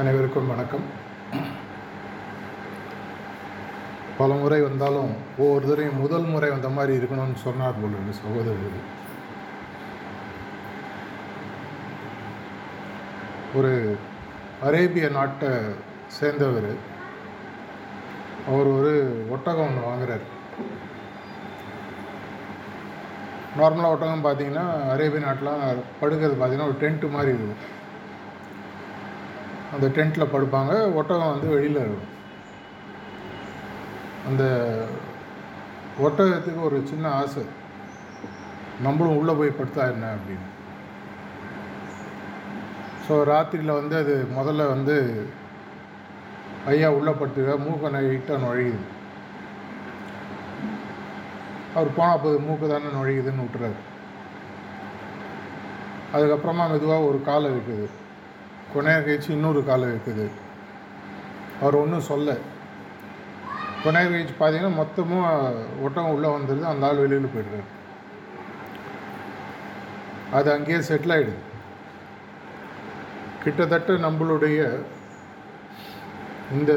அனைவருக்கும் வணக்கம். பல முறை வந்தாலும் ஒவ்வொருத்தரையும் முதல் முறை வந்த மாதிரி இருக்கணும்னு சொன்னார் போல இருக்கு சகோதரர்கள். ஒரு அரேபிய நாட்டை சேர்ந்தவர். அவர் ஒரு ஒட்டகம் ஒன்று வாங்குறாரு. நார்மலாக ஒட்டகம் பார்த்தீங்கன்னா அரேபிய நாட்டிலாம் படுக்கிறது பார்த்தீங்கன்னா ஒரு டென்ட்டு மாதிரி இருக்கும். அந்த டென்ட்டில் படுப்பாங்க ஒட்டகம் வந்து வெளியில் இருக்கும். அந்த ஒட்டகத்துக்கு ஒரு சின்ன ஆசை. நம்மளும் உள்ளே போய் படுத்தா என்ன அப்படின்னு. ஸோ ராத்திரியில் வந்து அது முதல்ல வந்து ஐயா உள்ளே படுத்துக்க மூக்கை நைட்டாக நுழையுது. அவர் போனால் அப்போது மூக்கு தானே நுழையுதுன்னு விட்டுறாரு. அதுக்கப்புறமா மெதுவாக ஒரு காலை இருக்குது கொஞ்ச கழிச்சு இன்னொரு காலை இருக்குது. அவர் ஒன்றும் சொல்ல. கொஞ்ச கழிச்சு பார்த்தீங்கன்னா மொத்தமாக ஒட்டகம் உள்ளே வந்துடுது அந்த ஆள் வெளியில் போயிடுறாரு. அது அங்கேயே செட்டில் ஆகிடுது கிட்டத்தட்ட நம்மளுடைய இந்த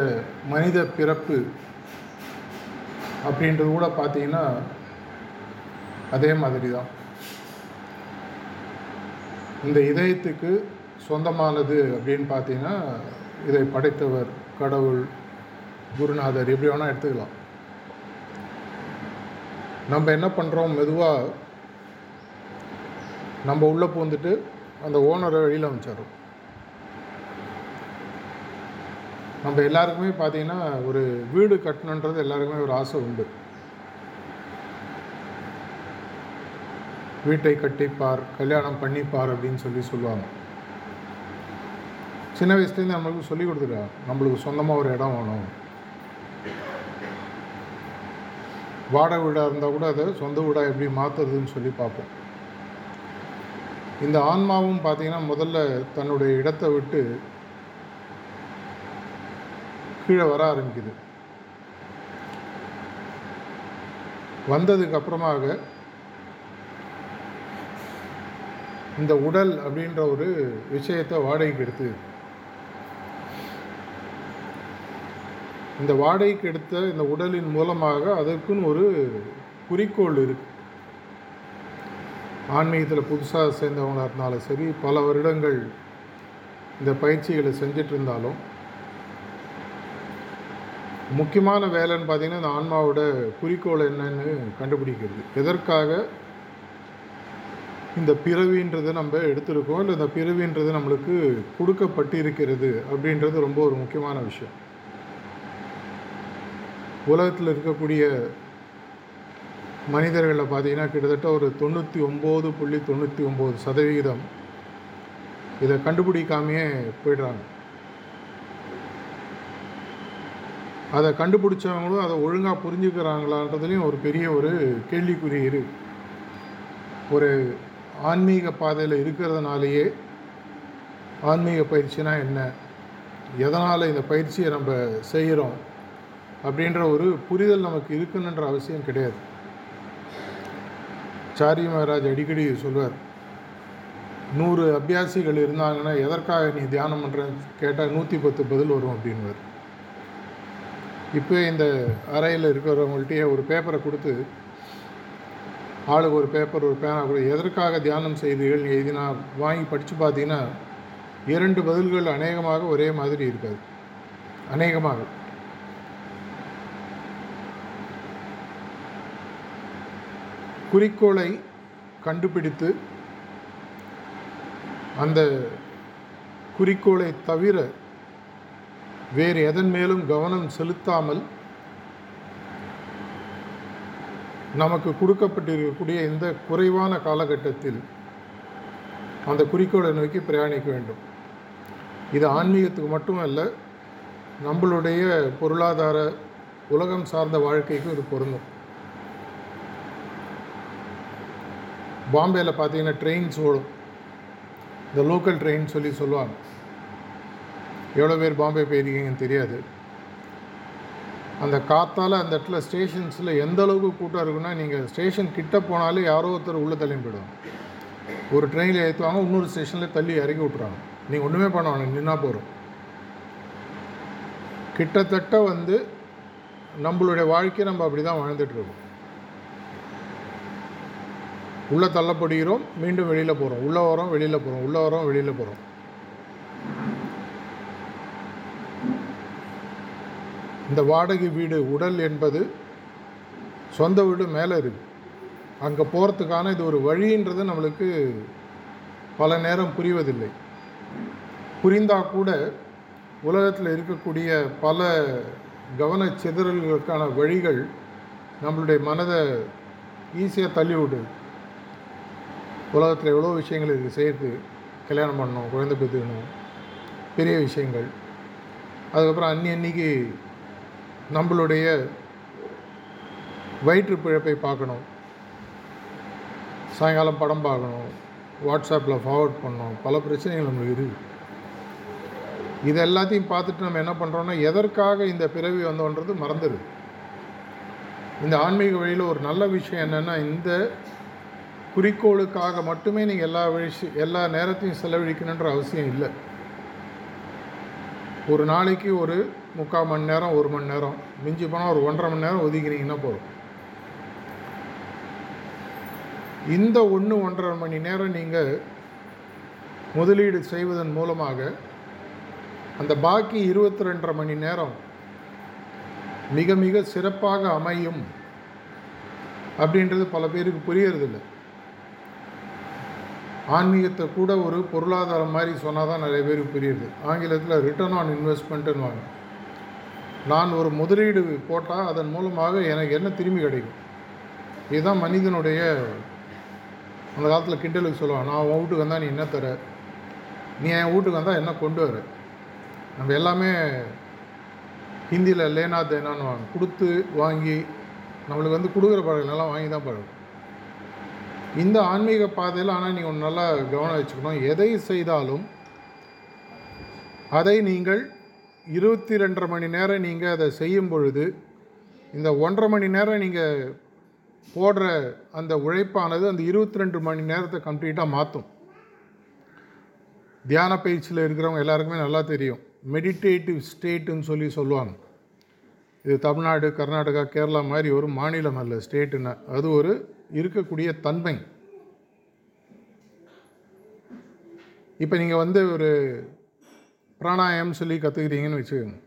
மனித பிறப்பு அப்படின்றது கூட பார்த்தீங்கன்னா அதே மாதிரி தான் இந்த இதயத்துக்கு சொந்தமானது அப்படின்னு பார்த்தீங்கன்னா இதை படைத்தவர் கடவுள் குருநாதர் எப்படி வேணால் எடுத்துக்கலாம். நம்ம என்ன பண்ணுறோம் மெதுவாக நம்ம உள்ளே பூந்துட்டு அந்த ஓனரை வெளியில் அமைச்சிடுறோம் நம்ம எல்லாருக்குமே பார்த்தீங்கன்னா ஒரு வீடு கட்டணுன்றது எல்லாருக்குமே ஒரு ஆசை உண்டு. வீட்டை கட்டிப்பார் கல்யாணம் பண்ணிப்பார் அப்படின்னு சொல்லி சொல்லுவாங்க. சின்ன வயசுலேருந்து நம்மளுக்கு சொல்லி கொடுத்துருக்காங்க. நம்மளுக்கு சொந்தமாக ஒரு இடம் வேணும். வாடகை வீடாக இருந்தால் கூட அதை சொந்த வீடாக எப்படி மாற்றுறதுன்னு சொல்லி பார்ப்போம். இந்த ஆன்மாவும் பார்த்தீங்கன்னா முதல்ல தன்னுடைய இடத்தை விட்டு கீழே வர ஆரம்பிக்குது. வந்ததுக்கு அப்புறமாக இந்த உடல் அப்படின்ற ஒரு விஷயத்தை வாடகைக்கு எடுத்து இந்த வாடகைக்கு எடுத்த இந்த உடலின் மூலமாக அதற்குன்னு ஒரு குறிக்கோள் இருக்கு. ஆன்மீகத்தில் புதுசாக சேர்ந்தவங்களாக இருந்தாலும் சரி பல வருடங்கள் இந்த பயிற்சிகளை செஞ்சிட்டு இருந்தாலும் முக்கியமான வேலைன்னு பார்த்தீங்கன்னா இந்த ஆன்மாவோட குறிக்கோள் என்னன்னு கண்டுபிடிக்கிறது. எதற்காக? இந்த பிறவின்றது நம்ம எடுத்திருக்கோம் இல்லை இந்த பிறவின்றது நம்மளுக்கு கொடுக்கப்பட்டு இருக்கிறது அப்படின்றது ரொம்ப ஒரு முக்கியமான விஷயம். உலகத்தில் இருக்கக்கூடிய மனிதர்களில் பார்த்தீங்கன்னா கிட்டத்தட்ட ஒரு தொண்ணூற்றி ஒம்பது புள்ளி தொண்ணூற்றி ஒம்பது சதவிகிதம் இதை கண்டுபிடிக்காமையே போயிடுறாங்க. அதை கண்டுபிடிச்சவங்களும் அதை ஒழுங்காக புரிஞ்சுக்கிறாங்களான்றதுலேயும் ஒரு பெரிய ஒரு கேள்விக்குறி இருக்கு ஒரு ஆன்மீக பாதையில் இருக்கிறதுனாலேயே ஆன்மீக பயிற்சினா என்ன? எதனால் இந்த பயிற்சியை நம்ம செய்கிறோம் அப்படின்ற ஒரு புரிதல் நமக்கு இருக்குன்னுன்ற அவசியம் கிடையாது. சாரி மகாராஜ் அடிக்கடி சொல்வார். நூறு அபியாசிகள் இருந்தாங்கன்னா எதற்காக நீ தியானம் பண்ணுறேன்னு கேட்டால் நூற்றி பத்து பதில் வரும் அப்படின்வார் இப்போ இந்த அறையில் இருக்கிறவங்கள்ட்டே ஒரு பேப்பரை கொடுத்து ஆளுக்கு ஒரு பேப்பர் ஒரு பேனா கூட எதற்காக தியானம் செய்தீர்கள்? எழுதினா வாங்கி படித்து பார்த்தீங்கன்னா இரண்டு பதில்கள் அநேகமாக ஒரே மாதிரி இருக்காது. அநேகமாக. குறிக்கோளை கண்டுபிடித்து அந்த குறிக்கோளை தவிர வேறு எதன் மேலும் கவனம் செலுத்தாமல் நமக்கு கொடுக்கப்பட்டிருக்கக்கூடிய இந்த குறைவான காலகட்டத்தில் அந்த குறிக்கோளை நோக்கி பிரயாணிக்க வேண்டும். இது ஆன்மீகத்துக்கு மட்டுமல்ல நம்மளுடைய பொருளாதார உலகம் சார்ந்த வாழ்க்கைக்கும் இது பொருந்தும். பாம்பேயில் பார்த்தீங்கன்னா ட்ரெயின்ஸ் ஓடும் இந்த லோக்கல் ட்ரெயின் சொல்லி சொல்லுவாங்க. எவ்வளோ பேர் பாம்பே போயிருக்கீங்கன்னு தெரியாது. அந்த காற்றால் அந்த இடத்துல ஸ்டேஷன்ஸில் எந்த அளவுக்கு கூட்டம் இருக்குன்னா நீங்கள் ஸ்டேஷன் கிட்ட போனாலே யாரோ ஒருத்தர் உள்ளே தள்ளி போயிடுவாங்க ஒரு ட்ரெயினில் ஏற்றுவாங்க இன்னொரு ஸ்டேஷனில் தள்ளி இறக்கி விட்றாங்க நீங்கள் ஒன்றுமே பண்ண வேணும் நின்னா போகிறோம் கிட்டத்தட்ட வந்து நம்மளுடைய வாழ்க்கையை நம்ம அப்படி தான் வாழ்ந்துட்டுருக்கோம் உள்ளே தள்ளப்படுகிறோம் மீண்டும் வெளியில் போகிறோம். உள்ளே வரோம் வெளியில் போகிறோம். உள்ளே வரோம் வெளியில் போகிறோம். இந்த வாடகை வீடு உடல் என்பது சொந்த வீடு மேலே இருக்குது அங்கே போகிறதுக்கான இது ஒரு வழின்றது நம்மளுக்கு பல நேரம் புரிவதில்லை. புரிந்தால் கூட உலகத்தில் இருக்கக்கூடிய பல கவனச்சிதறல்களுக்கான வழிகள் நம்மளுடைய மனதை ஈஸியாக தள்ளி விடுது. உலகத்தில் எவ்வளோ விஷயங்கள் இருக்குது செய்கிறது கல்யாணம் பண்ணணும் குழந்தை பெற்றுக்கணும். பெரிய விஷயங்கள். அதுக்கப்புறம் அன்னி அன்னைக்கு நம்மளுடைய வயிற்று பிழப்பை பார்க்கணும். சாயங்காலம் படம் பார்க்கணும். வாட்ஸ்அப்பில் ஃபார்வர்ட் பண்ணணும். பல பிரச்சனைகள் நம்மளுக்கு இருக்குது இது எல்லாத்தையும் பார்த்துட்டு நம்ம என்ன பண்ணுறோன்னா எதற்காக இந்த பிறவி வந்தோன்றது மறந்துடுது இந்த ஆன்மீக வழியில் ஒரு நல்ல விஷயம் என்னென்னா இந்த குறிக்கோளுக்காக மட்டுமே நீங்கள் எல்லா விஷய எல்லா நேரத்தையும் செலவழிக்கணுன்ற அவசியம் இல்லை. ஒரு நாளைக்கு ஒரு முக்கால் மணி நேரம் ஒரு மணி நேரம். மிஞ்சி போனால் ஒரு ஒன்றரை மணி நேரம் ஒதுக்கினீங்கன்னா போதும். இந்த ஒன்று ஒன்றரை மணி நேரம் நீங்கள் முதலீடு செய்வதன் மூலமாக அந்த பாக்கி இருபத்தி ரெண்டரை மணி நேரம் மிக மிக சிறப்பாக அமையும் அப்படின்றது பல பேருக்கு புரியறதில்லை. ஆன்மீகத்தை கூட ஒரு பொருளாதாரம் மாதிரி சொன்னால் தான் நிறைய பேருக்கு புரியுது. ஆங்கிலத்தில் ரிட்டர்ன் ஆன் இன்வெஸ்ட்மெண்ட்டுன்னு நான் ஒரு முதலீடு போட்டால் அதன் மூலமாக எனக்கு என்ன திரும்பி கிடைக்கும்? இதுதான் மனிதனுடைய அந்த காலத்தில் கிண்டலுக்கு சொல்லுவான் நான் உன் வீட்டுக்கு வந்தால் நீ என்ன தர? நீ என் வீட்டுக்கு வந்தால் என்ன கொண்டு வர? நம்ம எல்லாமே ஹிந்தியில் லேனா தேனான்னு வாங்க. கொடுத்து வாங்கி நம்மளுக்கு வந்து கொடுக்குற பழக்கம் எல்லாம் வாங்கி தான் பழகும் இந்த ஆன்மீக பாதையில் ஆனால் நீங்கள் ஒன்று நல்லா கவனம் வச்சுக்கணும். எதை செய்தாலும் அதை நீங்கள் இருபத்தி ரெண்டரை மணி நேரம் நீங்கள் அதை செய்யும் பொழுது இந்த ஒன்றரை மணி நேரம் நீங்கள் போடுற அந்த உழைப்பானது அந்த இருபத்தி ரெண்டு மணி நேரத்தை கம்ப்ளீட்டாக மாற்றும் தியான பயிற்சியில் இருக்கிறவங்க எல்லாருக்குமே நல்லா தெரியும். மெடிடேட்டிவ் ஸ்டேட்டுன்னு சொல்லி சொல்லுவாங்க. இது தமிழ்நாடு கர்நாடகா கேரளா மாதிரி ஒரு மாநிலம் அல்ல ஸ்டேட்டுன்னு அது ஒரு இருக்கக்கூடிய தன்மை. இப்போ நீங்கள் வந்து ஒரு பிராணாயம் சொல்லி கற்றுக்கிறீங்கன்னு வச்சுக்கோங்க.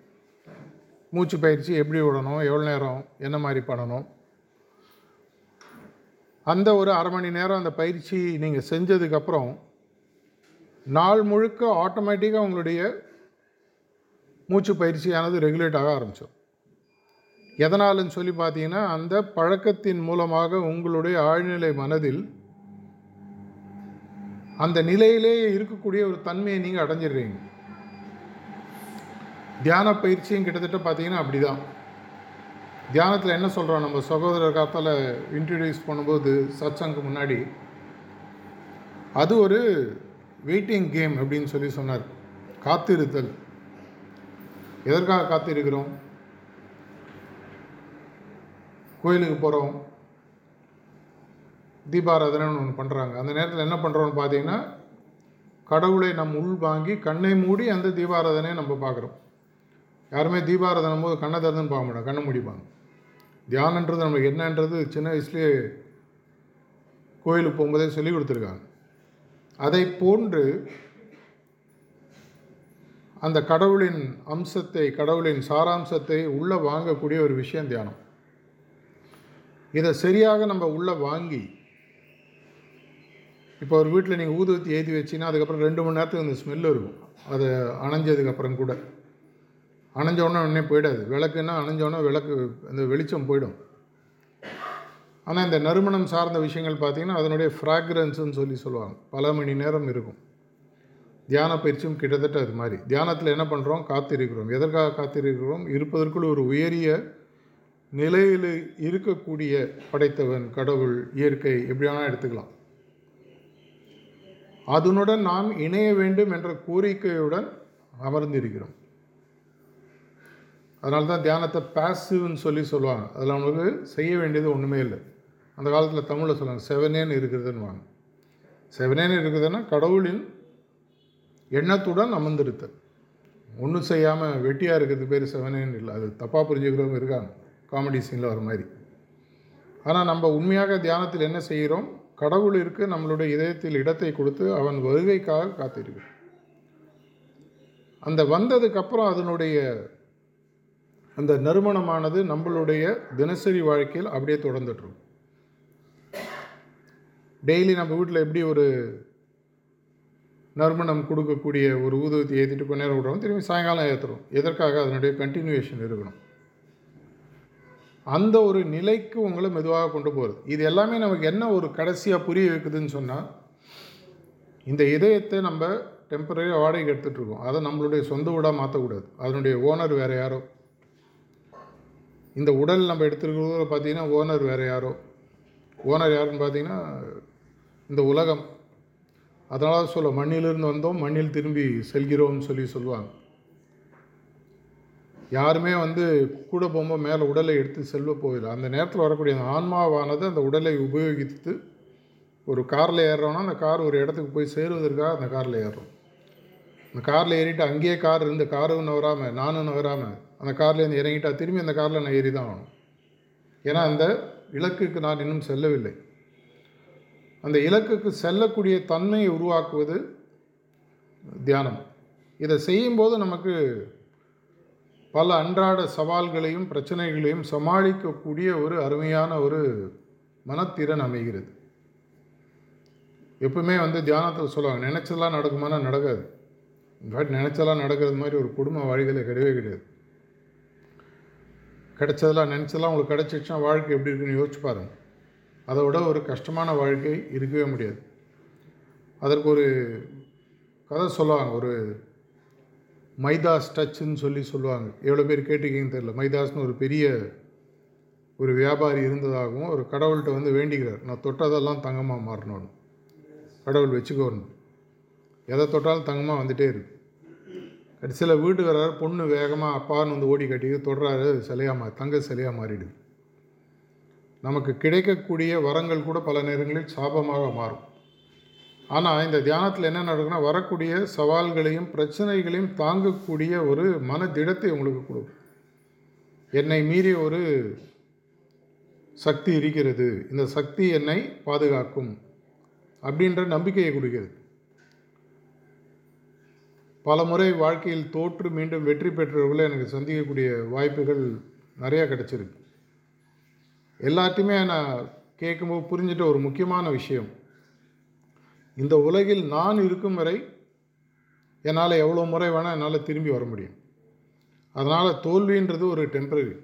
மூச்சு பயிற்சி எப்படி விடணும் எவ்வளோ நேரம் என்ன மாதிரி பண்ணணும்? அந்த ஒரு அரை மணி நேரம் அந்த பயிற்சி நீங்கள் செஞ்சதுக்கப்புறம் நாள் முழுக்க ஆட்டோமேட்டிக்காக உங்களுடைய மூச்சு பயிற்சியானது ரெகுலேட் ஆக ஆரம்பிச்சோம் எதனாலுன்னு சொல்லி பார்த்தீங்கன்னா அந்த பழக்கத்தின் மூலமாக உங்களுடைய ஆழ்நிலை மனதில் அந்த நிலையிலேயே இருக்கக்கூடிய ஒரு தன்மையை நீங்கள் அடைஞ்சிடுறீங்க. தியான பயிற்சியும் கிட்டத்தட்ட பார்த்தீங்கன்னா அப்படி தான் தியானத்தில் என்ன சொல்கிறோம் நம்ம சகோதரர் காத்தால் இன்ட்ரடியூஸ் பண்ணும்போது சத்சங்கு முன்னாடி அது ஒரு வெயிட்டிங் கேம் அப்படின்னு சொல்லி சொன்னார். காத்திருத்தல். எதற்காக காத்திருக்கிறோம்? கோயிலுக்கு போகிறோம் தீபாராதனைன்னு ஒன்று பண்ணுறாங்க அந்த நேரத்தில் என்ன பண்ணுறோம்னு பார்த்தீங்கன்னா கடவுளை நம் உள் வாங்கி கண்ணை மூடி அந்த தீபாராதனையை நம்ம பார்க்குறோம் யாருமே தீபாராதனை போது கண்ணை திறந்துன்னு பார்க்க மாட்டோம் கண்ணை மூடிப்பாங்க. தியானன்றது நமக்கு என்னன்றது சின்ன வயசுலேயே கோயிலுக்கு போகும்போதே சொல்லி கொடுத்துருக்காங்க. அதை போன்று அந்த கடவுளின் அம்சத்தை கடவுளின் சாராம்சத்தை உள்ளே வாங்கக்கூடிய ஒரு விஷயம் தியானம். இதை சரியாக நம்ம உள்ளே வாங்கி இப்போ ஒரு வீட்டில் நீங்கள் ஊதுவத்தி ஏற்றி வச்சிங்கன்னா அதுக்கப்புறம் ரெண்டு மணி நேரத்துக்கு அந்த ஸ்மெல் இருக்கும். அது அணைஞ்சதுக்கப்புறம் கூட. அணைஞ்சோடனே உடனே போயிடாது. விளக்குன்னா அணைஞ்சோடனே விளக்கு அந்த வெளிச்சம் போயிடும். ஆனால் இந்த நறுமணம் சார்ந்த விஷயங்கள் பார்த்திங்கன்னா அதனுடைய ஃப்ராக்ரன்ஸுன்னு சொல்லி சொல்லுவாங்க. பல மணி நேரம் இருக்கும். தியான பயிற்சியும் கிட்டத்தட்ட அது மாதிரி. தியானத்தில் என்ன பண்ணுறோம் காத்திருக்கிறோம். எதற்காக காத்திருக்கிறோம்? இருப்பதற்குள் ஒரு உயரிய நிலையில் இருக்கக்கூடிய படைத்தவன் கடவுள் இயற்கை எப்படியானா எடுத்துக்கலாம். அதனுடன் நாம் இணைய வேண்டும் என்ற கோரிக்கையுடன் அமர்ந்திருக்கிறோம். அதனால தான் தியானத்தை பேசிவ்னு சொல்லி சொல்லுவாங்க. அதில் அவங்களுக்கு செய்ய வேண்டியது ஒன்றுமே இல்லை. அந்த காலத்தில் தமிழில் சொல்லுவாங்க செவனேன்னு இருக்கிறதுன்னு வாங்க செவனேன்னு இருக்குதுன்னா கடவுளின் எண்ணத்துடன் அமர்ந்திருத்தல். ஒன்றும் செய்யாமல் வெட்டியாக இருக்கிறது பேர் செவனேன்னு இல்லை. அது தப்பாக புரிஞ்சுக்கிறவங்க இருக்காங்க. காமெடி சீனில் வர மாதிரி. ஆனால் நம்ம உண்மையாக தியானத்தில் என்ன செய்கிறோம்? கடவுளிற்கு நம்மளுடைய இதயத்தில் இடத்தை கொடுத்து அவன் வருகைக்காக காத்திருக்கிறோம் அந்த வந்ததுக்கப்புறம் அதனுடைய அந்த நறுமணமானது நம்மளுடைய தினசரி வாழ்க்கையில் அப்படியே தொடர்ந்துட்டுருக்கும் டெய்லி நம்ம வீட்டில் எப்படி ஒரு நறுமணம் கொடுக்கக்கூடிய ஒரு ஊதுவத்தி ஏற்றிட்டு கொஞ்ச நேரம் விடுறோம் திரும்பி சாயங்காலம் ஏற்றுறோம் எதற்காக? அதனுடைய கண்டினியூவேஷன் இருக்கணும். அந்த ஒரு நிலைக்கு உங்களை மெதுவாக கொண்டு போகிறது இது எல்லாமே நமக்கு என்ன ஒரு கடைசியாக புரிய வைக்குதுன்னு சொன்னால் இந்த இதயத்தை நம்ம டெம்பரரி வாடகைக்கு எடுத்துகிட்டு இருக்கோம். அதை நம்மளுடைய சொந்த வீடாக மாற்றக்கூடாது அதனுடைய ஓனர் வேறு யாரோ. இந்த உடல் நம்ம எடுத்துருக்கிறத பார்த்தீங்கன்னா ஓனர் வேறு யாரோ. ஓனர் யாருன்னு பார்த்தீங்கன்னா இந்த உலகம். அதனால் சொல்ல மண்ணிலிருந்து வந்தோம் மண்ணில் திரும்பி செல்கிறோம்னு சொல்லி சொல்லுவாங்க. யாருமே வந்து கூட போகும்போது மேலே உடலை எடுத்து செல்வ போயிடல அந்த நேரத்தில் வரக்கூடிய அந்த ஆன்மாவானது அந்த உடலை உபயோகித்து ஒரு காரில் ஏறுறோன்னா அந்த கார் ஒரு இடத்துக்கு போய் சேருவதற்காக அந்த காரில் ஏறுறோம். அந்த காரில் ஏறிட்டு அங்கேயே கார் இருந்து காரும் நவராமல் நானும் நவராமல் அந்த கார்லேருந்து இறங்கிட்டா திரும்பி அந்த காரில் நான் ஏறி தான் ஆகணும். ஏன்னா அந்த இலக்குக்கு நான் இன்னும் செல்லவில்லை. அந்த இலக்குக்கு செல்லக்கூடிய தன்மையை உருவாக்குவது தியானம். இதை செய்யும்போது நமக்கு பல அன்றாட சவால்களையும் பிரச்சனைகளையும் சமாளிக்கக்கூடிய ஒரு அருமையான ஒரு மனத்திறன் அமைகிறது. எப்பவுமே வந்து தியானத்தில் சொல்லுவாங்க நினச்சதெல்லாம் நடக்குமானா நடக்காது. இன்ஃபேக்ட் நினச்சதெல்லாம் நடக்கிறது மாதிரி ஒரு குடும்ப வாழ்க்கையில கிடையவே கிடையாது. கிடைச்சதெல்லாம் நினச்சதெல்லாம் உங்களுக்கு கிடச்சிச்சுன்னா வாழ்க்கை எப்படி இருக்குன்னு யோசிச்சு பாருங்க. அதை விட ஒரு கஷ்டமான வாழ்க்கை இருக்கவே முடியாது. அதற்கு ஒரு கதை சொல்லுவாங்க ஒரு மைதாஸ் டச்சுன்னு சொல்லி சொல்லுவாங்க. எவ்வளோ பேர் கேட்டிருக்கீங்கன்னு தெரில மைதாஸ்னு ஒரு பெரிய ஒரு வியாபாரி இருந்ததாகவும் ஒரு கடவுள்கிட்ட வந்து வேண்டிக்கிறார். நான் தொட்டதெல்லாம் தங்கமாக மாறணும்னு. கடவுள் வச்சுக்கோணும் எதை தொட்டாலும் தங்கமாக வந்துகிட்டே இருக்கு. கடைசியில் வீட்டுக்காரர் பொண்ணு வேகமாக அப்பான்னு வந்து ஓடி கட்டி தொடுறாரு சிலையாக மா தங்க சிலையாக மாறிடுது. நமக்கு கிடைக்கக்கூடிய வரங்கள் கூட பல நேரங்களில் சாபமாக மாறும். ஆனால் இந்த தியானத்தில் என்ன நடக்குன்னா வரக்கூடிய சவால்களையும் பிரச்சனைகளையும் தாங்கக்கூடிய ஒரு மன திடத்தை உங்களுக்கு கொடுக்கும். என்னை மீறி ஒரு சக்தி இருக்கிறது. இந்த சக்தி என்னை பாதுகாக்கும் அப்படின்ற நம்பிக்கையை கொடுக்கிறது. பல முறை வாழ்க்கையில் தோற்று மீண்டும் வெற்றி பெற்றவர்களை எனக்கு சந்திக்கக்கூடிய வாய்ப்புகள் நிறையா கிடச்சிருக்கு. எல்லாத்தையுமே நான் கேட்கும்போது புரிஞ்சிட்ட ஒரு முக்கியமான விஷயம். இந்த உலகில் நான் இருக்கும் வரை என்னால் எவ்வளோ முறை வேணால் என்னால் திரும்பி வர முடியும். அதனால் தோல்வின்றது ஒரு டெம்பரரி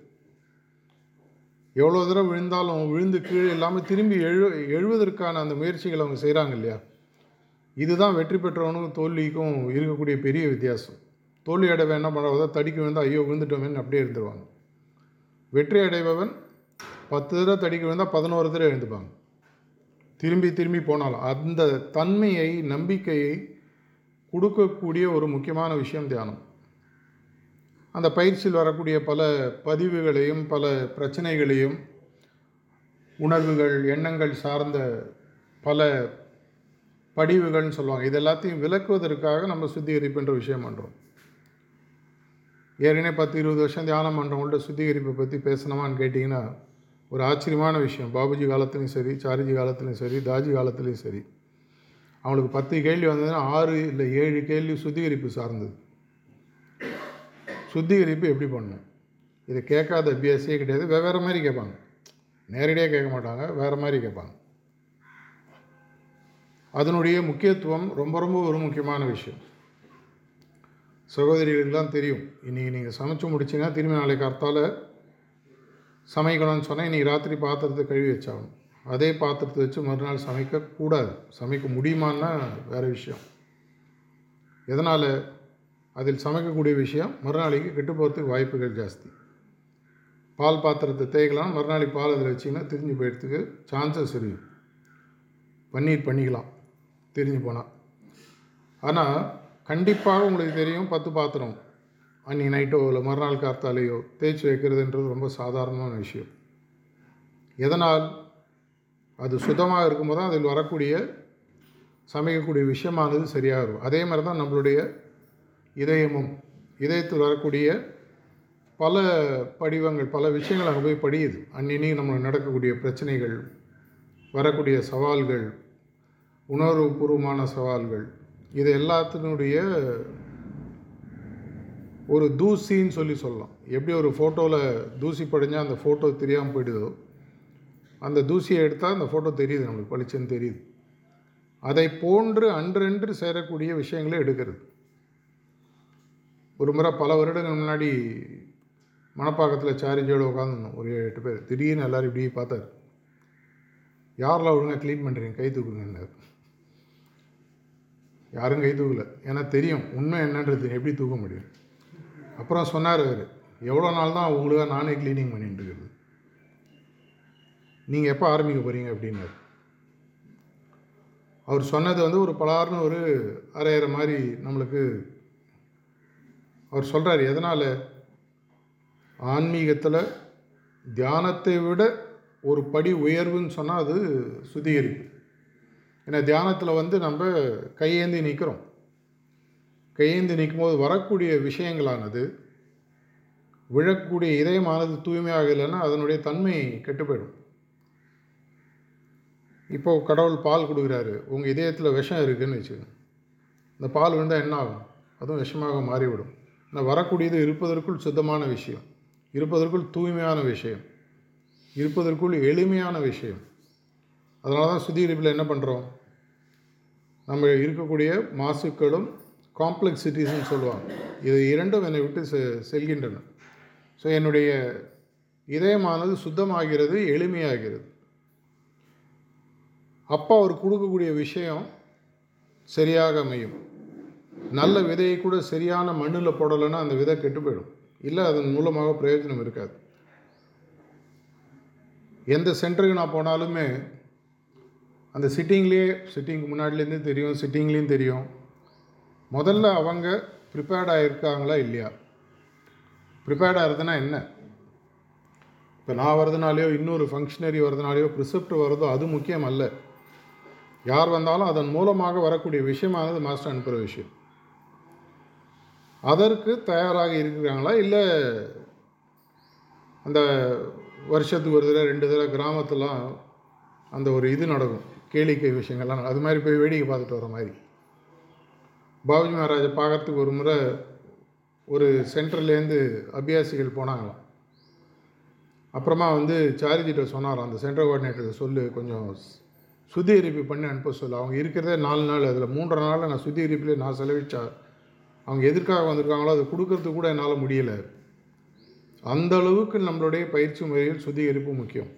எவ்வளோ தடவை விழுந்தாலும் விழுந்து கீழே இல்லாமல் திரும்பி எழு எழுவதற்கான அந்த முயற்சிகளை அவங்க செய்கிறாங்க இல்லையா? இதுதான் வெற்றி பெற்றவனுக்கும் தோல்விக்கும் இருக்கக்கூடிய பெரிய வித்தியாசம். தோல்வி அடைவன் என்ன பண்ணுறதோ தடிக்க விழுந்தால் ஐயோ விழுந்துட்டோமேன்னு அப்படியே இருந்துருவாங்க. வெற்றி அடைபவன் பத்து தடவை தடிக்க விழுந்தால் பதினோரு தடவை எழுந்துப்பாங்க. திரும்பி திரும்பி போனால் அந்த தன்மையை நம்பிக்கையை கொடுக்கக்கூடிய ஒரு முக்கியமான விஷயம் தியானம். அந்த பயிற்சியில் வரக்கூடிய பல பதிவுகளையும் பல பிரச்சனைகளையும் உணர்வுகள் எண்ணங்கள் சார்ந்த பல படிவுகள்னு சொல்லுவாங்க. இது எல்லாத்தையும் விளக்குவதற்காக நம்ம சுத்திகரிப்புன்ற விஷயம் பண்ணுறோம் ஏற்கனவே பத்து இருபது வருஷம் தியானம் பண்ணுறவங்கள்ட்ட சுத்திகரிப்பை பற்றி பேசணுமான்னு கேட்டிங்கன்னா ஒரு ஆச்சரியமான விஷயம். பாபுஜி காலத்துலேயும் சரி சாரிஜி காலத்துலேயும் சரி தாஜி காலத்துலேயும் சரி. அவங்களுக்கு பத்து கேள்வி வந்ததுன்னா ஆறு இல்லை ஏழு கேள்வி சுத்திகரிப்பு சார்ந்தது. சுத்திகரிப்பு எப்படி பண்ணணும் இதை கேட்காத பிஎஸ்சியே கிடையாது. வெவ்வேறு மாதிரி கேட்பாங்க. நேரடியாக கேட்க மாட்டாங்க வேறு மாதிரி கேட்பாங்க. அதனுடைய முக்கியத்துவம் ரொம்ப ரொம்ப ஒரு முக்கியமான விஷயம். சகோதரிகளுக்கெல்லாம் தெரியும். இன்றைக்கி நீங்கள் சமைச்சு முடிச்சிங்கன்னா திரும்பி நாளைக்கு அர்த்தால் சமைக்கணும்னு சொன்னால் இன்றைக்கி ராத்திரி பாத்திரத்தை கழுவி வச்சாகணும். அதே பாத்திரத்தை வச்சு மறுநாள் சமைக்கக்கூடாது. சமைக்க முடியுமான்னா வேறு விஷயம். எதனால்? அதில் சமைக்கக்கூடிய விஷயம் மறுநாளைக்கு கெட்டு போகிறதுக்கு வாய்ப்புகள் ஜாஸ்தி. பால் பாத்திரத்தை தேய்க்கலாம் மறுநாளைக்கு பால் அதில் வச்சிங்கன்னா திரிஞ்சு போயிடுறதுக்கு சான்சஸ் இருக்குது பன்னீர் பண்ணிக்கலாம். தெரிஞ்சு போனால் ஆனால் கண்டிப்பாக உங்களுக்கு தெரியும் பத்து பாத்திரம். அன்றைக்கி நைட்டோ இல்லை மறுநாள் காத்தாலேயோ தேய்ச்சி வைக்கிறதுன்றது ரொம்ப சாதாரணமான விஷயம். எதனால்? அது சுத்தமாக இருக்கும்போது தான் அதில் வரக்கூடிய சமைக்கக்கூடிய விஷயமானது சரியாக இருக்கும் அதே மாதிரி தான் நம்மளுடைய இதயமும் இதயத்தில் வரக்கூடிய பல படிவங்கள் பல விஷயங்கள் அங்கே போய் படியுது. அன்னினி நம்மளுக்கு நடக்கக்கூடிய பிரச்சனைகள் வரக்கூடிய சவால்கள் உணர்வுபூர்வமான சவால்கள் இது எல்லாத்தினுடைய ஒரு தூசின்னு சொல்லி சொல்லலாம். எப்படி ஒரு ஃபோட்டோவில் தூசி படிஞ்சால் அந்த ஃபோட்டோ தெரியாமல் போயிடுதோ அந்த தூசியை எடுத்தால் அந்த ஃபோட்டோ தெரியுது நம்மளுக்கு பளிச்சுன்னு தெரியுது. அதை போன்று அன்றென்று சேரக்கூடிய விஷயங்களை எடுக்கிறது. ஒரு முறை பல வருடங்கள் முன்னாடி மணப்பாக்கத்தில் சாரிஜோடு உட்காந்துருந்தோம் ஒரு ஏழு எட்டு பேர். திடீர்னு எல்லோரும் இப்படி பார்த்தாரு. யாரெல்லாம் ஒழுங்காக க்ளீன் பண்ணுறீங்க கை தூக்குங்கன்னார். யாரும் கை தூக்கல. ஏன்னா தெரியும் உண்மை என்னன்றது. எப்படி தூக்க முடியும்? அப்புறம் சொன்னார் அவர் எவ்வளோ நாள் தான் உங்களுக்காக நானே க்ளீனிங் பண்ணிட்டு இருக்குது நீங்கள் எப்போ ஆரம்பிக்க போகிறீங்க அப்படின்னாரு. அவர் சொன்னது வந்து ஒரு பலார்னு ஒரு அரையிற மாதிரி நம்மளுக்கு அவர் சொல்கிறார் எதனால்? ஆன்மீகத்தில் தியானத்தை விட ஒரு படி உயர்வுன்னு சொன்னால் அது சுத்திகரிப்பு. ஏன்னா தியானத்தில் வந்து நம்ம கையேந்தி நிற்கிறோம் கையேந்தி நிற்கும்போது வரக்கூடிய விஷயங்களானது விழக்கூடிய இதயமானது தூய்மையாக இல்லைன்னா அதனுடைய தன்மை கெட்டு போயிடும் இப்போது கடவுள் பால் கொடுக்குறாரு உங்கள் இதயத்தில் விஷம் இருக்குதுன்னு வச்சுக்கோங்க. இந்த பால் விழுந்தால் என்ன ஆகும்? அதுவும் விஷமாக மாறிவிடும். ஆனால் வரக்கூடியது இருப்பதற்குள் சுத்தமான விஷயம் இருப்பதற்குள் தூய்மையான விஷயம் இருப்பதற்குள் எளிமையான விஷயம். அதனால தான் சுத்திகரிப்பில் என்ன பண்ணுறோம் நம்ம இருக்கக்கூடிய மாசுக்களும் காம்ப்ளெக்சிட்டிஸ்ன்னு சொல்லுவாங்க. இது இரண்டும் என்னை விட்டு செ செல்கின்றன. ஸோ என்னுடைய இதயமானது சுத்தமாகிறது எளிமையாகிறது. அப்பா அவர் கொடுக்கக்கூடிய விஷயம் சரியாக அமையும். நல்ல விதையை கூட சரியான மண்ணில் போடலைன்னா அந்த விதை கெட்டு போயிடும். இல்லை அதன் மூலமாக பிரயோஜனம் இருக்காது. எந்த சென்டருக்கு நான் போனாலுமே அந்த சிட்டிங்லேயே சிட்டிங்க்கு முன்னாடிலேருந்தே தெரியும் சிட்டிங்லேயும் தெரியும். முதல்ல அவங்க ப்ரிப்பேர்டாக இருக்காங்களா இல்லையா? ப்ரிப்பேர்டாக இருந்ததுன்னா என்ன? இப்போ நான் வரதுனாலையோ இன்னொரு ஃபங்க்ஷனரி வரதுனாலையோ ப்ரிசெப்ட் வரதோ அது முக்கியம் அல்ல. யார் வந்தாலும் அதன் மூலமாக வரக்கூடிய விஷயமானது மாஸ்டர் அனுப்புகிற விஷயம். அதற்கு தயாராக இருக்கிறாங்களா? இல்லை அந்த வருஷத்துக்கு ஒரு தடவை ரெண்டு தடவை கிராமத்துலாம் அந்த ஒரு இது நடக்கும். கேளிக்கை விஷயங்கள்லாம் அது மாதிரி போய் வேடிக்கை பார்த்துட்டு வர மாதிரி. பாபுஜி மகாராஜை பார்க்கறதுக்கு ஒரு முறை ஒரு சென்டர்லேருந்து அபியாசிகள் போனாங்களாம். அப்புறமா வந்து சாரிஜிட்ட சொன்னாராம் அந்த சென்ட்ரல் கோஆர்டினேட்டர் சொல்லு கொஞ்சம் சுத்திகரிப்பு பண்ணி அனுப்ப சொல்லு. அவங்க இருக்கிறதே நாலு நாள் அதில் மூன்றரை நாளில் நான் சுத்திகரிப்பிலே நான் செலவிச்சா அவங்க எதற்காக வந்திருக்காங்களோ அதை கொடுக்கறதுக்கு கூட என்னால் முடியலை. அந்த அளவுக்கு நம்மளுடைய பயிற்சி முறையில் சுத்திகரிப்பு முக்கியம்.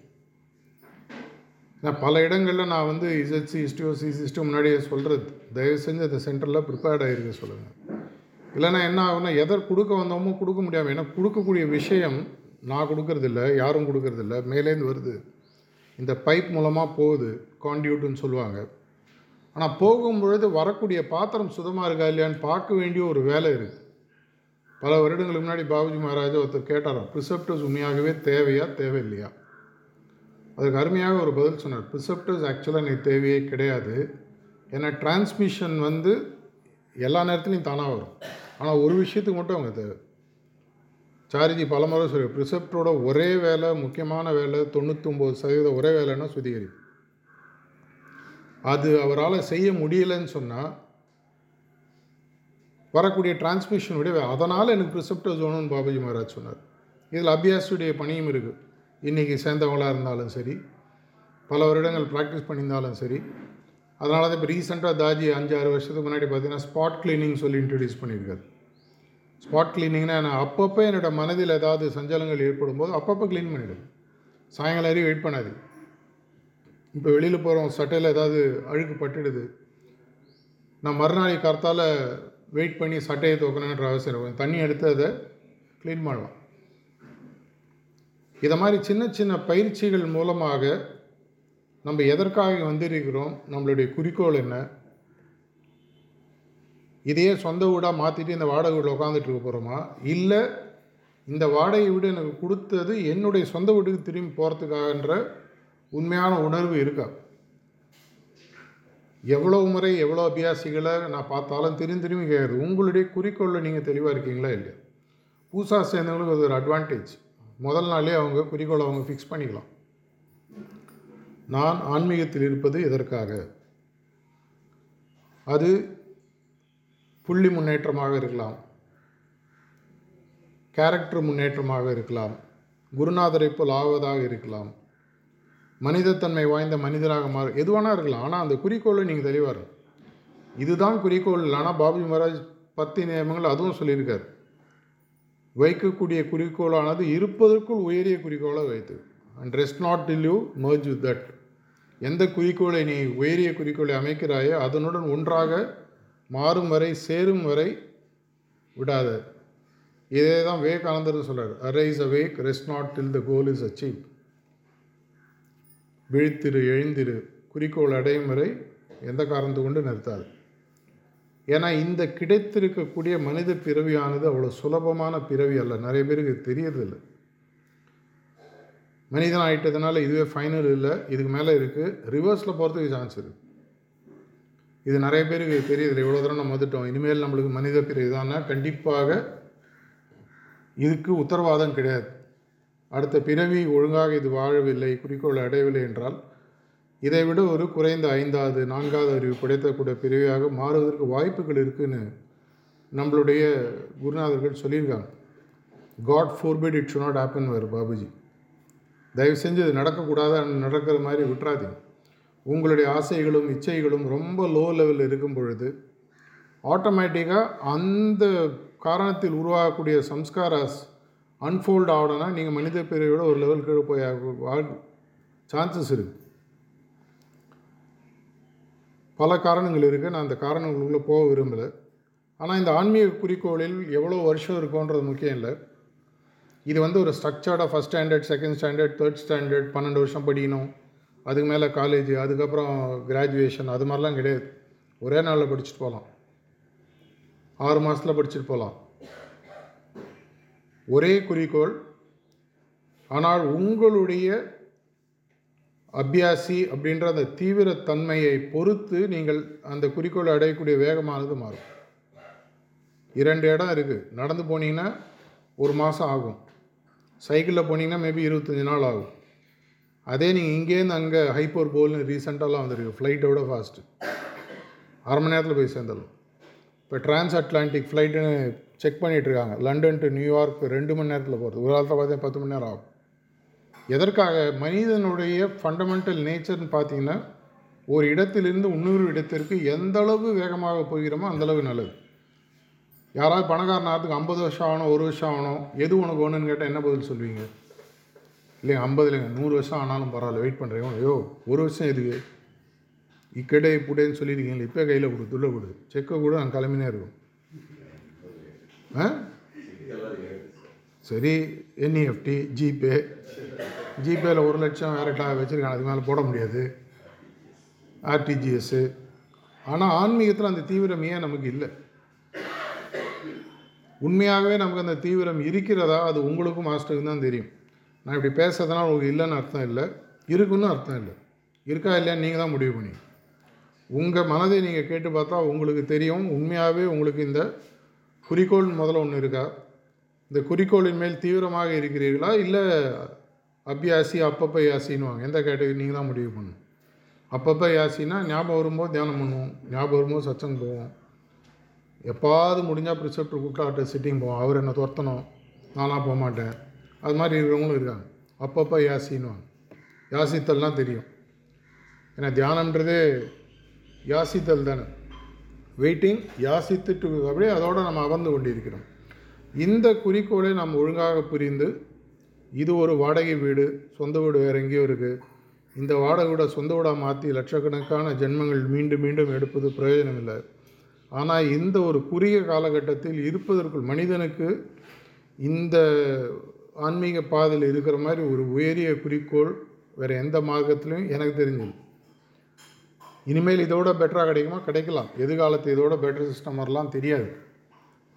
நான் பல இடங்களில் நான் வந்து இசட்சி ஹிஸ்டியோ சி சிஸ்டம் முன்னாடியே சொல்கிறது தயவு செஞ்சு அந்த சென்டரில் ப்ரிப்பேர்ட் ஆகிருக்க சொல்லுங்கள் இல்லைன்னா என்ன ஆகுனா எதை கொடுக்க வந்தோமோ கொடுக்க முடியாமல் ஏன்னா கொடுக்கக்கூடிய விஷயம் நான் கொடுக்கறதில்ல யாரும் கொடுக்கறதில்ல மேலேருந்து வருது. இந்த பைப் மூலமாக போகுது காண்டியூட்டுன்னு சொல்லுவாங்க. ஆனால் போகும்பொழுது வரக்கூடிய பாத்திரம் சுத்தமாக இருக்கா இல்லையான்னு பார்க்க வேண்டிய ஒரு வேலை இருக்குது பல வருடங்களுக்கு முன்னாடி பாபுஜி மகாராஜா ஒருத்தர் கேட்டாராம் ப்ரிசெப்டர்ஸ் உண்மையாகவே தேவையா தேவையில்லையா? அதுக்கு அருமையாக ஒரு பதில் சொன்னார். ப்ரிசெப்டர்ஸ் ஆக்சுவலாக எனக்கு தேவையே கிடையாது. ஏன்னா டிரான்ஸ்மிஷன் வந்து எல்லா நேரத்துலையும் தானாக வரும். ஆனால் ஒரு விஷயத்துக்கு மட்டும் அவங்க தேவை. சாரிஜி பலமுறை சொல்லி ப்ரிசெப்டரோட ஒரே வேலை முக்கியமான வேலை தொண்ணூற்றொம்பது சதவீதம் ஒரே வேலைன்னா சுத்திகரிப்பு. அது அவரால் செய்ய முடியலைன்னு சொன்னால் வரக்கூடிய டிரான்ஸ்மிஷனுடைய அதனால் எனக்கு ப்ரிசெப்டர்ஸ் வேணும்னு பாபாஜி மகாராஜ் சொன்னார். இதில் அபியாசுடைய பணியும் இருக்குது இன்றைக்கி சேர்ந்தவங்களாக இருந்தாலும் சரி பல வருடங்கள் ப்ராக்டிஸ் பண்ணியிருந்தாலும் சரி அதனால தான் இப்போ ரீசெண்டாக தாஜி அஞ்சு ஆறு வருஷத்துக்கு முன்னாடி பார்த்தீங்கன்னா ஸ்பாட் கிளீனிங் சொல்லி இன்ட்ரடியூஸ் பண்ணியிருக்காரு. ஸ்பாட் கிளீனிங்னா நான் அப்பப்போ என்னோட மனதில் ஏதாவது சஞ்சலங்கள் ஏற்படும் போது அப்பப்போ க்ளீன் பண்ணிவிடுது சாயங்காலம் வரையும் வெயிட் பண்ணாது. இப்போ வெளியில் போகிறோம் சட்டையில் ஏதாவது அழுக்கு பட்டுடுது. நான் மறுநாளைக்கு கருத்தால் வெயிட் பண்ணி சட்டையை தூக்கணுன்ற அவசியம் இருக்கும் தண்ணி எடுத்து அதை க்ளீன் பண்ணலாம் இதை மாதிரி சின்ன சின்ன பயிற்சிகள் மூலமாக நம்ம எதற்காக வந்திருக்கிறோம் நம்மளுடைய குறிக்கோள் என்ன? இதையே சொந்த வீடாக மாற்றிட்டு இந்த வாடகை வீட்டில் உட்காந்துட்டு இருக்க போகிறோமா இல்லை இந்த வாடகை வீடு எனக்கு கொடுத்தது என்னுடைய சொந்த வீட்டுக்கு திரும்பி போகிறதுக்காகன்ற உண்மையான உணர்வு இருக்கா? எவ்வளோ முறை எவ்வளோ அபியாசிகளை நான் பார்த்தாலும் திரும்பி திரும்பி கேட்குறது உங்களுடைய குறிக்கோளில் நீங்கள் தெளிவாக இருக்கீங்களா இல்லையா? புதுசாக சேர்ந்தவங்களுக்கு அது ஒரு அட்வான்டேஜ் முதல் நாளே அவங்க குறிக்கோளை அவங்க ஃபிக்ஸ் பண்ணிக்கலாம். நான் ஆன்மீகத்தில் இருப்பது எதற்காக? அது புள்ளி முன்னேற்றமாக இருக்கலாம். கேரக்டர் முன்னேற்றமாக இருக்கலாம். குருநாதரை போல் ஆவதாக இருக்கலாம். மனிதத்தன்மை வாய்ந்த மனிதராக மாற எதுவானா இருக்கலாம். ஆனால் அந்த குறிக்கோளை நீங்கள் தெளிவாக இதுதான் குறிக்கோள். இல்லை ஆனால் பாபுஜி மகாராஜ் பத்து நியமங்கள் அதுவும் சொல்லியிருக்கார். வைக்கக்கூடிய குறிக்கோளானது இருப்பதற்குள் உயரிய குறிக்கோளை வைத்து and rest not till you merge with that எந்த குறிக்கோளை நீ உயரிய குறிக்கோளை அமைக்கிறாயோ அதனுடன் ஒன்றாக மாறும் வரை சேரும் வரை விடாத. இதே தான் விவேகானந்தர் சொல்கிறார் arise awake rest not till the goal is achieve விழித்திரு எழுந்திரு. குறிக்கோள் அடையும் வரை எந்த காரணத்தை கொண்டு நிறுத்தாது. ஏன்னா இந்த கிடைத்திருக்கக்கூடிய மனித பிறவியானது அவ்வளோ சுலபமான பிறவி அல்ல. நிறைய பேருக்கு தெரியறதில்லை மனிதன் ஆகிட்டதுனால இதுவே ஃபைனல் இல்லை. இதுக்கு மேலே இருக்குது ரிவர்ஸில் போகிறதுக்கு சான்ஸ் இருக்குது இது நிறைய பேருக்கு தெரியுது இவ்வளோ தூரம் நம்ம வந்துட்டோம். இனிமேல் நம்மளுக்கு மனித பிறகு தானே? கண்டிப்பாக இதுக்கு உத்தரவாதம் கிடையாது. அடுத்த பிறவி ஒழுங்காக இது வாழவில்லை குறிக்கோள் அடையவில்லை என்றால் இதை விட ஒரு குறைந்த ஐந்தாவது நான்காவது அறிவு படைத்தக்கூடிய பிரிவையாக மாறுவதற்கு வாய்ப்புகள் இருக்குன்னு நம்மளுடைய குருநாதர்கள் சொல்லியிருக்காங்க. God forbid it should not happen வேறு பாபுஜி. தயவு செஞ்சு இது நடக்கக்கூடாது நடக்கிற மாதிரி விட்டுறாதீங்க. உங்களுடைய ஆசைகளும் இச்சைகளும் ரொம்ப லோ லெவலில் இருக்கும் பொழுது ஆட்டோமேட்டிக்காக அந்த காரணத்தில் உருவாகக்கூடிய சம்ஸ்காராஸ் அன்ஃபோல்ட் ஆகணும்னா நீங்கள் மனித பிரிவோட ஒரு லெவல் கீழே போய் சான்சஸ் இருக்குது பல காரணங்கள் இருக்குது நான் அந்த காரணங்களுக்குள்ளே போக விரும்பலை. ஆனால் இந்த ஆன்மீக குறிக்கோளில் எவ்வளோ வருஷம் இருக்கும்ன்றது முக்கியம் இல்லை. இது வந்து ஒரு ஸ்ட்ரக்சர்டாக first standard second standard third standard பன்னெண்டு வருஷம் படிக்கணும் அதுக்கு மேலே காலேஜ் அதுக்கப்புறம் கிராஜுவேஷன் அது மாதிரிலாம் கிடையாது. ஒரே நாளில் படிச்சுட்டு போகலாம் ஆறு மாதத்தில் படிச்சுட்டு போகலாம் ஒரே குறிக்கோள் ஆனால் உங்களுடைய அபியாசி அப்படின்ற அந்த தீவிரத்தன்மையை பொறுத்து நீங்கள் அந்த குறிக்கோளை அடையக்கூடிய வேகமானது மாறும். இரண்டு இடம் இருக்குது நடந்து போனீங்கன்னா ஒரு மாதம் ஆகும். சைக்கிளில் போனீங்கன்னா மேபி இருபத்தஞ்சி நாள் ஆகும். அதே நீங்கள் இங்கேருந்து அங்கே ஹைப்பர் போல்னு ரீசெண்டாலாம் வந்திருக்கு. ஃப்ளைட்டோட ஃபாஸ்ட்டு அரை மணி நேரத்தில் போய் சேர்ந்துடலாம். இப்போ டிரான்ஸ் அட்லாண்டிக் ஃப்ளைட்டுன்னு செக் பண்ணிகிட்ருக்காங்க லண்டன் டு நியூயார்க் ரெண்டு மணி நேரத்தில் போகிறது ஒரு காலத்தில் பார்த்தீங்கன்னா பத்து மணி நேரம் ஆகும். எதற்காக? மனிதனுடைய ஃபண்டமெண்டல் நேச்சர்னு பார்த்தீங்கன்னா ஒரு இடத்திலிருந்து இன்னொரு இடத்திற்கு எந்த அளவு வேகமாக போகிறோமோ அந்தளவு நல்லது. யாராவது பணக்காரனாகிறதுக்கு ஐம்பது வருஷம் ஆகணும் ஒரு வருஷம் ஆகணும் எது உனக்கு ஒன்றுன்னு கேட்டால் என்ன பதில் சொல்வீங்க இல்லைங்க ஐம்பது இல்லைங்க நூறு வருஷம் ஆனாலும் பரவாயில்ல வெயிட் பண்ணுறேன் ஐயோ ஒரு வருஷம் எதுக்கு? இக்கடை புடேன்னு சொல்லியிருக்கீங்களே இப்போ கையில் கொடு துள்ள கொடு செக்கை கூட நான் கிளம்பினே இருக்கும். ஆ? சரி என்இஎஃப்டி ஜிபே ஜிபேயில் ஒரு லட்சம் வேறட்டா வச்சுருக்காங்க. அதுக்கு மேலே போட முடியாது. ஆர்டிஜிஎஸ்ஸு ஆனால் ஆன்மீகத்தில் அந்த தீவிரம் ஏன் நமக்கு இல்லை? உண்மையாகவே நமக்கு அந்த தீவிரம் இருக்கிறதா? அது உங்களுக்கும் மாஸ்டருக்கும் தான் தெரியும். நான் இப்படி பேசுறதுனால உங்களுக்கு இல்லைன்னு அர்த்தம் இல்லை. இருக்குன்னு அர்த்தம் இல்லை. இருக்கா இல்லையான்னு நீங்கள் தான் முடிவு பண்ணி. உங்கள் மனதை நீங்கள் கேட்டு பார்த்தா உங்களுக்கு தெரியும். உண்மையாகவே உங்களுக்கு இந்த குறிக்கோள் முதல்ல ஒன்று இருக்கா? இந்த குறிக்கோளின் மேல் தீவிரமாக இருக்கிறீர்களா? இல்லை அபியாசி அப்பப்போ யாசின்னுவாங்க? எந்த கேட்டகரி? நீங்கள் தான் முடிவு பண்ணணும். அப்பப்போ யாசினா ஞாபகம் வரும்போது தியானம் பண்ணுவோம். ஞாபகம் வரும்போது சச்சங்க போவோம். எப்பாவது முடிஞ்சால் ப்ரிசெப்டர் கூப்பிட்டு சிட்டிங் போவோம். அவர் என்னை துரத்தணும். நானாக போக மாட்டேன். அது மாதிரி இருக்கிறவங்களும் இருக்காங்க. அப்பப்போ யாசின்னுவாங்க. யாசித்தல்லாம் தெரியும். ஏன்னா தியானன்றதே யாசித்தல் தானே. வெயிட்டிங் யாசித்துட்டு அப்படியே அதோடு நம்ம அமர்ந்து கொண்டிருக்கிறோம். இந்த குறிக்கோளை நாம் ஒழுங்காக புரிந்து இது ஒரு வாடகை வீடு சொந்த வீடு வேறு எங்கேயோ இருக்குது இந்த வாடகை வீடை சொந்த வீடாக மாற்றி லட்சக்கணக்கான ஜென்மங்கள் மீண்டும் மீண்டும் எடுப்பது பிரயோஜனம் இல்லை ஆனால் இந்த ஒரு குறுகிய காலகட்டத்தில் இருப்பதற்குள் மனிதனுக்கு இந்த ஆன்மீக பாதையில் இருக்கிற மாதிரி ஒரு உயரிய குறிக்கோள் வேறு எந்த மார்க்கத்துலையும் எனக்கு தெரிஞ்சது. இனிமேல் இதோட பெட்டராக கிடைக்குமா? கிடைக்கலாம். எதிர்காலத்து இதோட பெட்டர் சிஸ்டம் வரலாம் தெரியாது.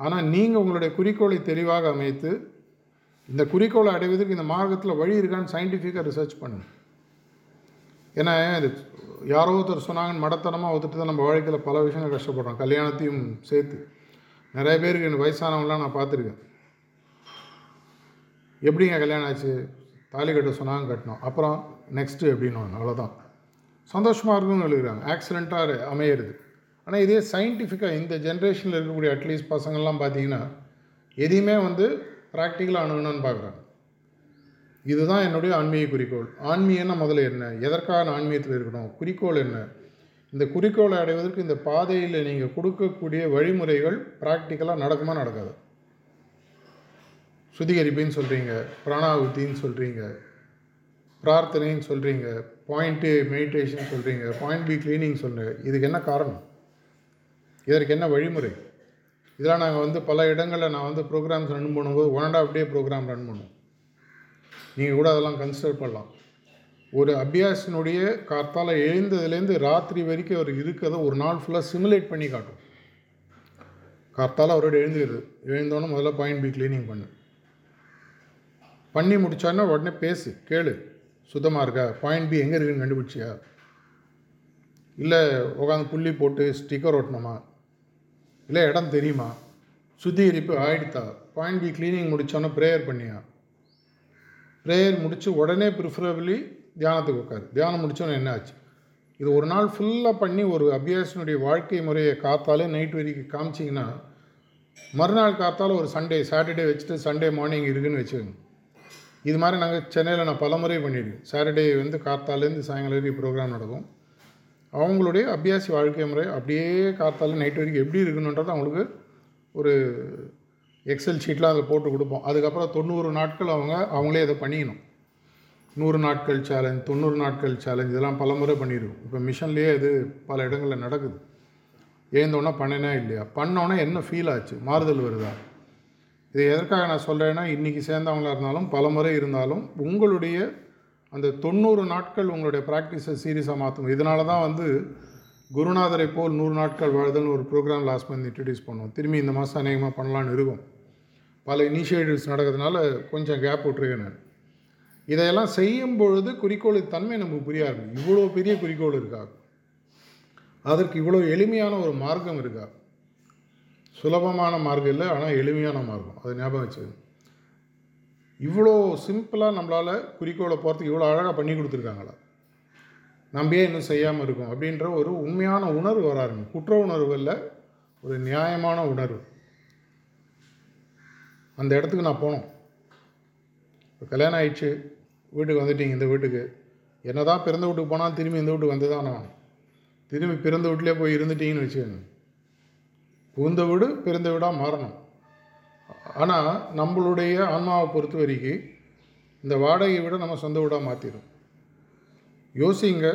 ஆனால் நீங்கள் உங்களுடைய குறிக்கோளை தெளிவாக அமைத்து இந்த குறிக்கோளை அடைவதற்கு இந்த மார்க்கத்தில் வழி இருக்கான்னு சயின்டிஃபிக்காக ரிசர்ச் பண்ணுங்க. ஏன்னா இது யாரோ ஒருத்தர் சொன்னாங்கன்னு மடத்தனமாக ஒத்துட்டு தான் நம்ம வாழ்க்கையில் பல விஷயங்கள் கஷ்டப்படுறோம். கல்யாணத்தையும் சேர்த்து. நிறைய பேருக்கு எனக்கு வயசானவங்களாம் நான் பார்த்துருக்கேன். எப்படிங்க கல்யாணம் ஆச்சு? தாலி கட்ட சொன்னாங்க கட்டினோம். அப்புறம் நெக்ஸ்ட்டு எப்படின்னு அவ்வளோதான் சந்தோஷமாக இருக்குன்னு எழுதுகிறாங்க ஆக்சிடெண்ட்டாக அமையிறது. ஆனால் இதே சயின்டிஃபிக்காக இந்த ஜென்ரேஷனில் இருக்கக்கூடிய அட்லீஸ்ட் பசங்கள்லாம் பார்த்தீங்கன்னா எதையுமே வந்து ப்ராக்டிக்கலாக அணுகணும்னு பார்க்குறாங்க இதுதான் என்னுடைய ஆன்மீக குறிக்கோள். ஆன்மீகம்னா முதல்ல என்ன? எதற்காக ஆன்மீகத்தில் இருக்கணும்? குறிக்கோள் என்ன? இந்த குறிக்கோளை அடைவதற்கு இந்த பாதையில் நீங்கள் கொடுக்கக்கூடிய வழிமுறைகள் ப்ராக்டிக்கலாக நடக்குமா நடக்காது? சுத்திகரிப்புன்னு சொல்கிறீங்க பிராணாகுத்தின்னு சொல்கிறீங்க பிரார்த்தனைன்னு சொல்கிறீங்க பாயிண்ட்டு மெடிடேஷன் சொல்கிறீங்க பாயிண்ட் பி க்ளீனிங் சொல்கிறீங்க இதுக்கு என்ன காரணம்? இதற்கு என்ன வழிமுறை? இதெல்லாம் நாங்கள் வந்து பல இடங்களில் நான் வந்து ப்ரோக்ராம்ஸ் ரன் பண்ணும்போது one and half day program run பண்ணுவோம். நீங்கள் கூட அதெல்லாம் கன்சிடர் பண்ணலாம். ஒரு அபியாசினுடைய கார்த்தால் எழுந்ததுலேருந்து ராத்திரி வரைக்கும் அவர் இருக்கிறத ஒரு நாள் ஃபுல்லாக சிமுலேட் பண்ணி காட்டும். கார்த்தால் அவரோட எழுந்துருது எழுந்தோன்னே முதல்ல பாயிண்ட் பி க்ளீனிங் பண்ணு. பண்ணி முடிச்சோன்னா உடனே பேசு கேளு. சுத்தமாக இருக்கா? பாயிண்ட் பி எங்கே இருக்குன்னு கண்டுபிடிச்சியா? இல்லை உட்காந்து புள்ளி போட்டு ஸ்டிக்கர் ஓட்டணுமா? இல்லை இடம் தெரியுமா? சுத்திகரிப்பு ஆயிடுத்தா? பாயிண்ட் பி க்ளீனிங் முடித்தோன்னே ப்ரேயர் பண்ணியா? ப்ரேயர் முடித்து உடனே ப்ரிஃபரபிளி தியானத்துக்கு உட்காரு தியானம் முடித்தோன்னே என்ன ஆச்சு? இது ஒரு நாள் ஃபுல்லாக பண்ணி ஒரு அபியாசினுடைய வாழ்க்கை முறையை காத்தாலே நைட் வரைக்கும் காமிச்சிங்கன்னா மறுநாள் காத்தால ஒரு சண்டே சாட்டர்டே வச்சுட்டு சண்டே மார்னிங் இருக்குன்னு வச்சுக்கோங்க. இது மாதிரி நாங்கள் சென்னையில் நான் பல முறை பண்ணியிருக்கேன். சாட்டர்டே வந்து காத்தாலேருந்து சாயங்காலம் வரைக்கும் ப்ரோக்ராம் நடக்கும். அவங்களுடைய அபியாசி வாழ்க்கை முறை அப்படியே காத்தால நைட் வரைக்கும் எப்படி இருக்கணுன்றது அவங்களுக்கு ஒரு எக்ஸல் ஷீட்லாம் அதில் போட்டு கொடுப்போம். அதுக்கப்புறம் தொண்ணூறு நாட்கள் அவங்க அவங்களே இதை பண்ணிக்கணும். நூறு நாட்கள் சேலஞ்ச் தொண்ணூறு நாட்கள் சேலஞ்ச் இதெல்லாம் பல முறை பண்ணியிருக்கோம். இப்போ மிஷன்லேயே இது பல இடங்களில் நடக்குது. ஏந்தோன்னா பண்ணினா இல்லையா? பண்ணோன்னே என்ன ஃபீல் ஆச்சு? மாறுதல் வருதா? இது எதற்காக நான் சொல்கிறேன்னா இன்றைக்கி சேர்ந்தவங்களாக இருந்தாலும் பல முறை இருந்தாலும் உங்களுடைய அந்த தொண்ணூறு நாட்கள் உங்களுடைய ப்ராக்டிஸை சீரியஸாக மாற்றணும் இதனால தான் வந்து குருநாதரை போல் நூறு நாட்கள் வாழ்தல்னு ஒரு ப்ரோக்ராம் லாஸ்ட் மந்த் இன்ட்ரடியூஸ் பண்ணுவோம் திரும்பி இந்த மாதம் அநேகமாக பண்ணலான்னு இருக்கும். பல இனிஷியேட்டிவ்ஸ் நடக்கிறதுனால கொஞ்சம் கேப் விட்டுருக்கேன் நான். இதையெல்லாம் செய்யும் பொழுது குறிக்கோளின் தன்மை நமக்கு புரிய ஆரம்பிக்கும். இவ்வளோ பெரிய குறிக்கோள் இருக்கா? அதற்கு இவ்வளோ எளிமையான ஒரு மார்க்கம் இருக்கா? சுலபமான மார்க்கம் இல்லை ஆனால் எளிமையான மார்க்கம். அதை ஞாபகம் வச்சுக்கணும் இவ்வளோ சிம்பிளாக நம்மளால் குறிக்கோளை போகிறதுக்கு இவ்வளோ அழகாக பண்ணி கொடுத்துருக்காங்களா? நம்ம ஏன் இன்னும் செய்யாமல் இருக்கோம் அப்படின்ற ஒரு உண்மையான உணர்வு வர ஆரம்பிக்கும். குற்ற உணர்வு இல்லை ஒரு நியாயமான உணர்வு. அந்த இடத்துக்கு நான் போனோம். இப்போ கல்யாணம் ஆயிடுச்சு வீட்டுக்கு வந்துட்டீங்க இந்த வீட்டுக்கு. என்ன தான் பிறந்த வீட்டுக்கு போனால் திரும்பி இந்த வீட்டுக்கு வந்து தான் நான் திரும்பி பிறந்த வீட்டிலே போய் இருந்துட்டீங்கன்னு வச்சுக்கோங்க. புகுந்த வீடு பிறந்த வீடாக மாறணும். ஆனால் நம்மளுடைய ஆன்மாவை பொறுத்த வரைக்கும் இந்த வாடகையை விட நம்ம சொந்த வீடாக மாற்றிடும் யோசிங்க.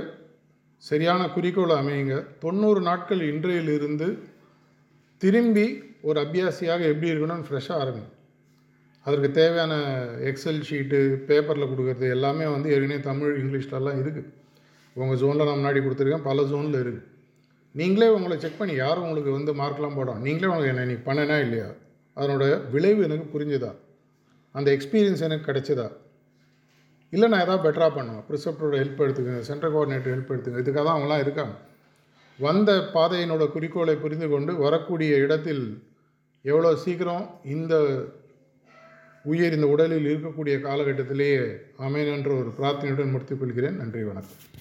சரியான குறிக்கோளை அமையுங்க. தொண்ணூறு நாட்கள் இன்றையிலிருந்து திரும்பி ஒரு அபியாசியாக எப்படி இருக்கணும்னு ஃப்ரெஷ்ஷாக ஆரம்பிங்க அதற்கு தேவையான எக்ஸல் ஷீட்டு பேப்பரில் கொடுக்குறது எல்லாமே வந்து ஏற்கனவே தமிழ் இங்கிலீஷ்லலாம் இருக்குது உங்கள் ஜோனில் நான் முன்னாடி கொடுத்துருக்கேன். பல ஜோனில் இருக்குது நீங்களே உங்களை செக் பண்ணி யார் உங்களுக்கு வந்து மார்க்லாம் போடும் நீங்களே உங்களுக்கு என்ன நீ பண்ணனா இல்லையா? அதனோட விளைவு எனக்கு புரிஞ்சுதா? அந்த எக்ஸ்பீரியன்ஸ் எனக்கு கிடைச்சதா? இல்லை நான் எதாவது பெட்டராக பண்ணுவேன் ப்ரிசப்டரோட ஹெல்ப் எடுத்துக்கங்க சென்ட்ரல் கோஆர்டினேட்டர் ஹெல்ப் எடுத்துங்க இதுக்காக தான் அவங்களாம் இருக்காங்க. வந்த பாதையினோட குறிக்கோளை புரிந்து கொண்டு வரக்கூடிய இடத்தில் எவ்வளோ சீக்கிரம் இந்த உயிர் இந்த உடலில் இருக்கக்கூடிய காலகட்டத்திலேயே அமையன் என்ற ஒரு பிரார்த்தனையுடன் முடித்துக் கொள்கிறேன். நன்றி வணக்கம்.